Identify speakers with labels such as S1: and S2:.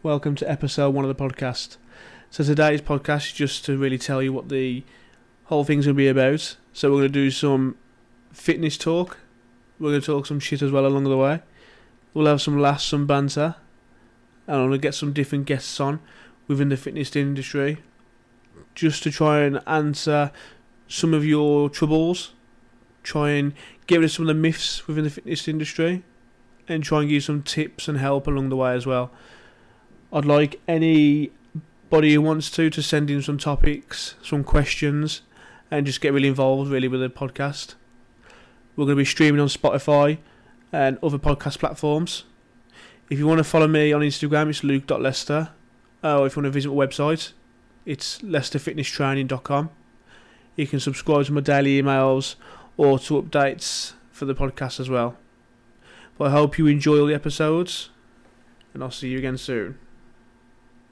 S1: Welcome to episode one of the podcast. So today's podcast is just to really tell you what the whole thing's to be about. So we're to do some fitness talk. We're to talk some shit as well along the way. We'll have some laughs, some banter, and I'm to get some different guests on within the fitness industry, just to try and answer some of your troubles, try and get rid of some of the myths within the fitness industry, and try and give you some tips and help along the way as well. I'd like anybody who wants to to send in some topics, some questions, and just get really involved really with the podcast. We're going to be streaming on Spotify and other podcast platforms. If you want to follow me on Instagram, it's luke.lester. Or if you want to visit my website, it's leicesterfitnesstraining.com. You can subscribe to my daily emails or to updates for the podcast as well. But I hope you enjoy all the episodes, and I'll see you again soon.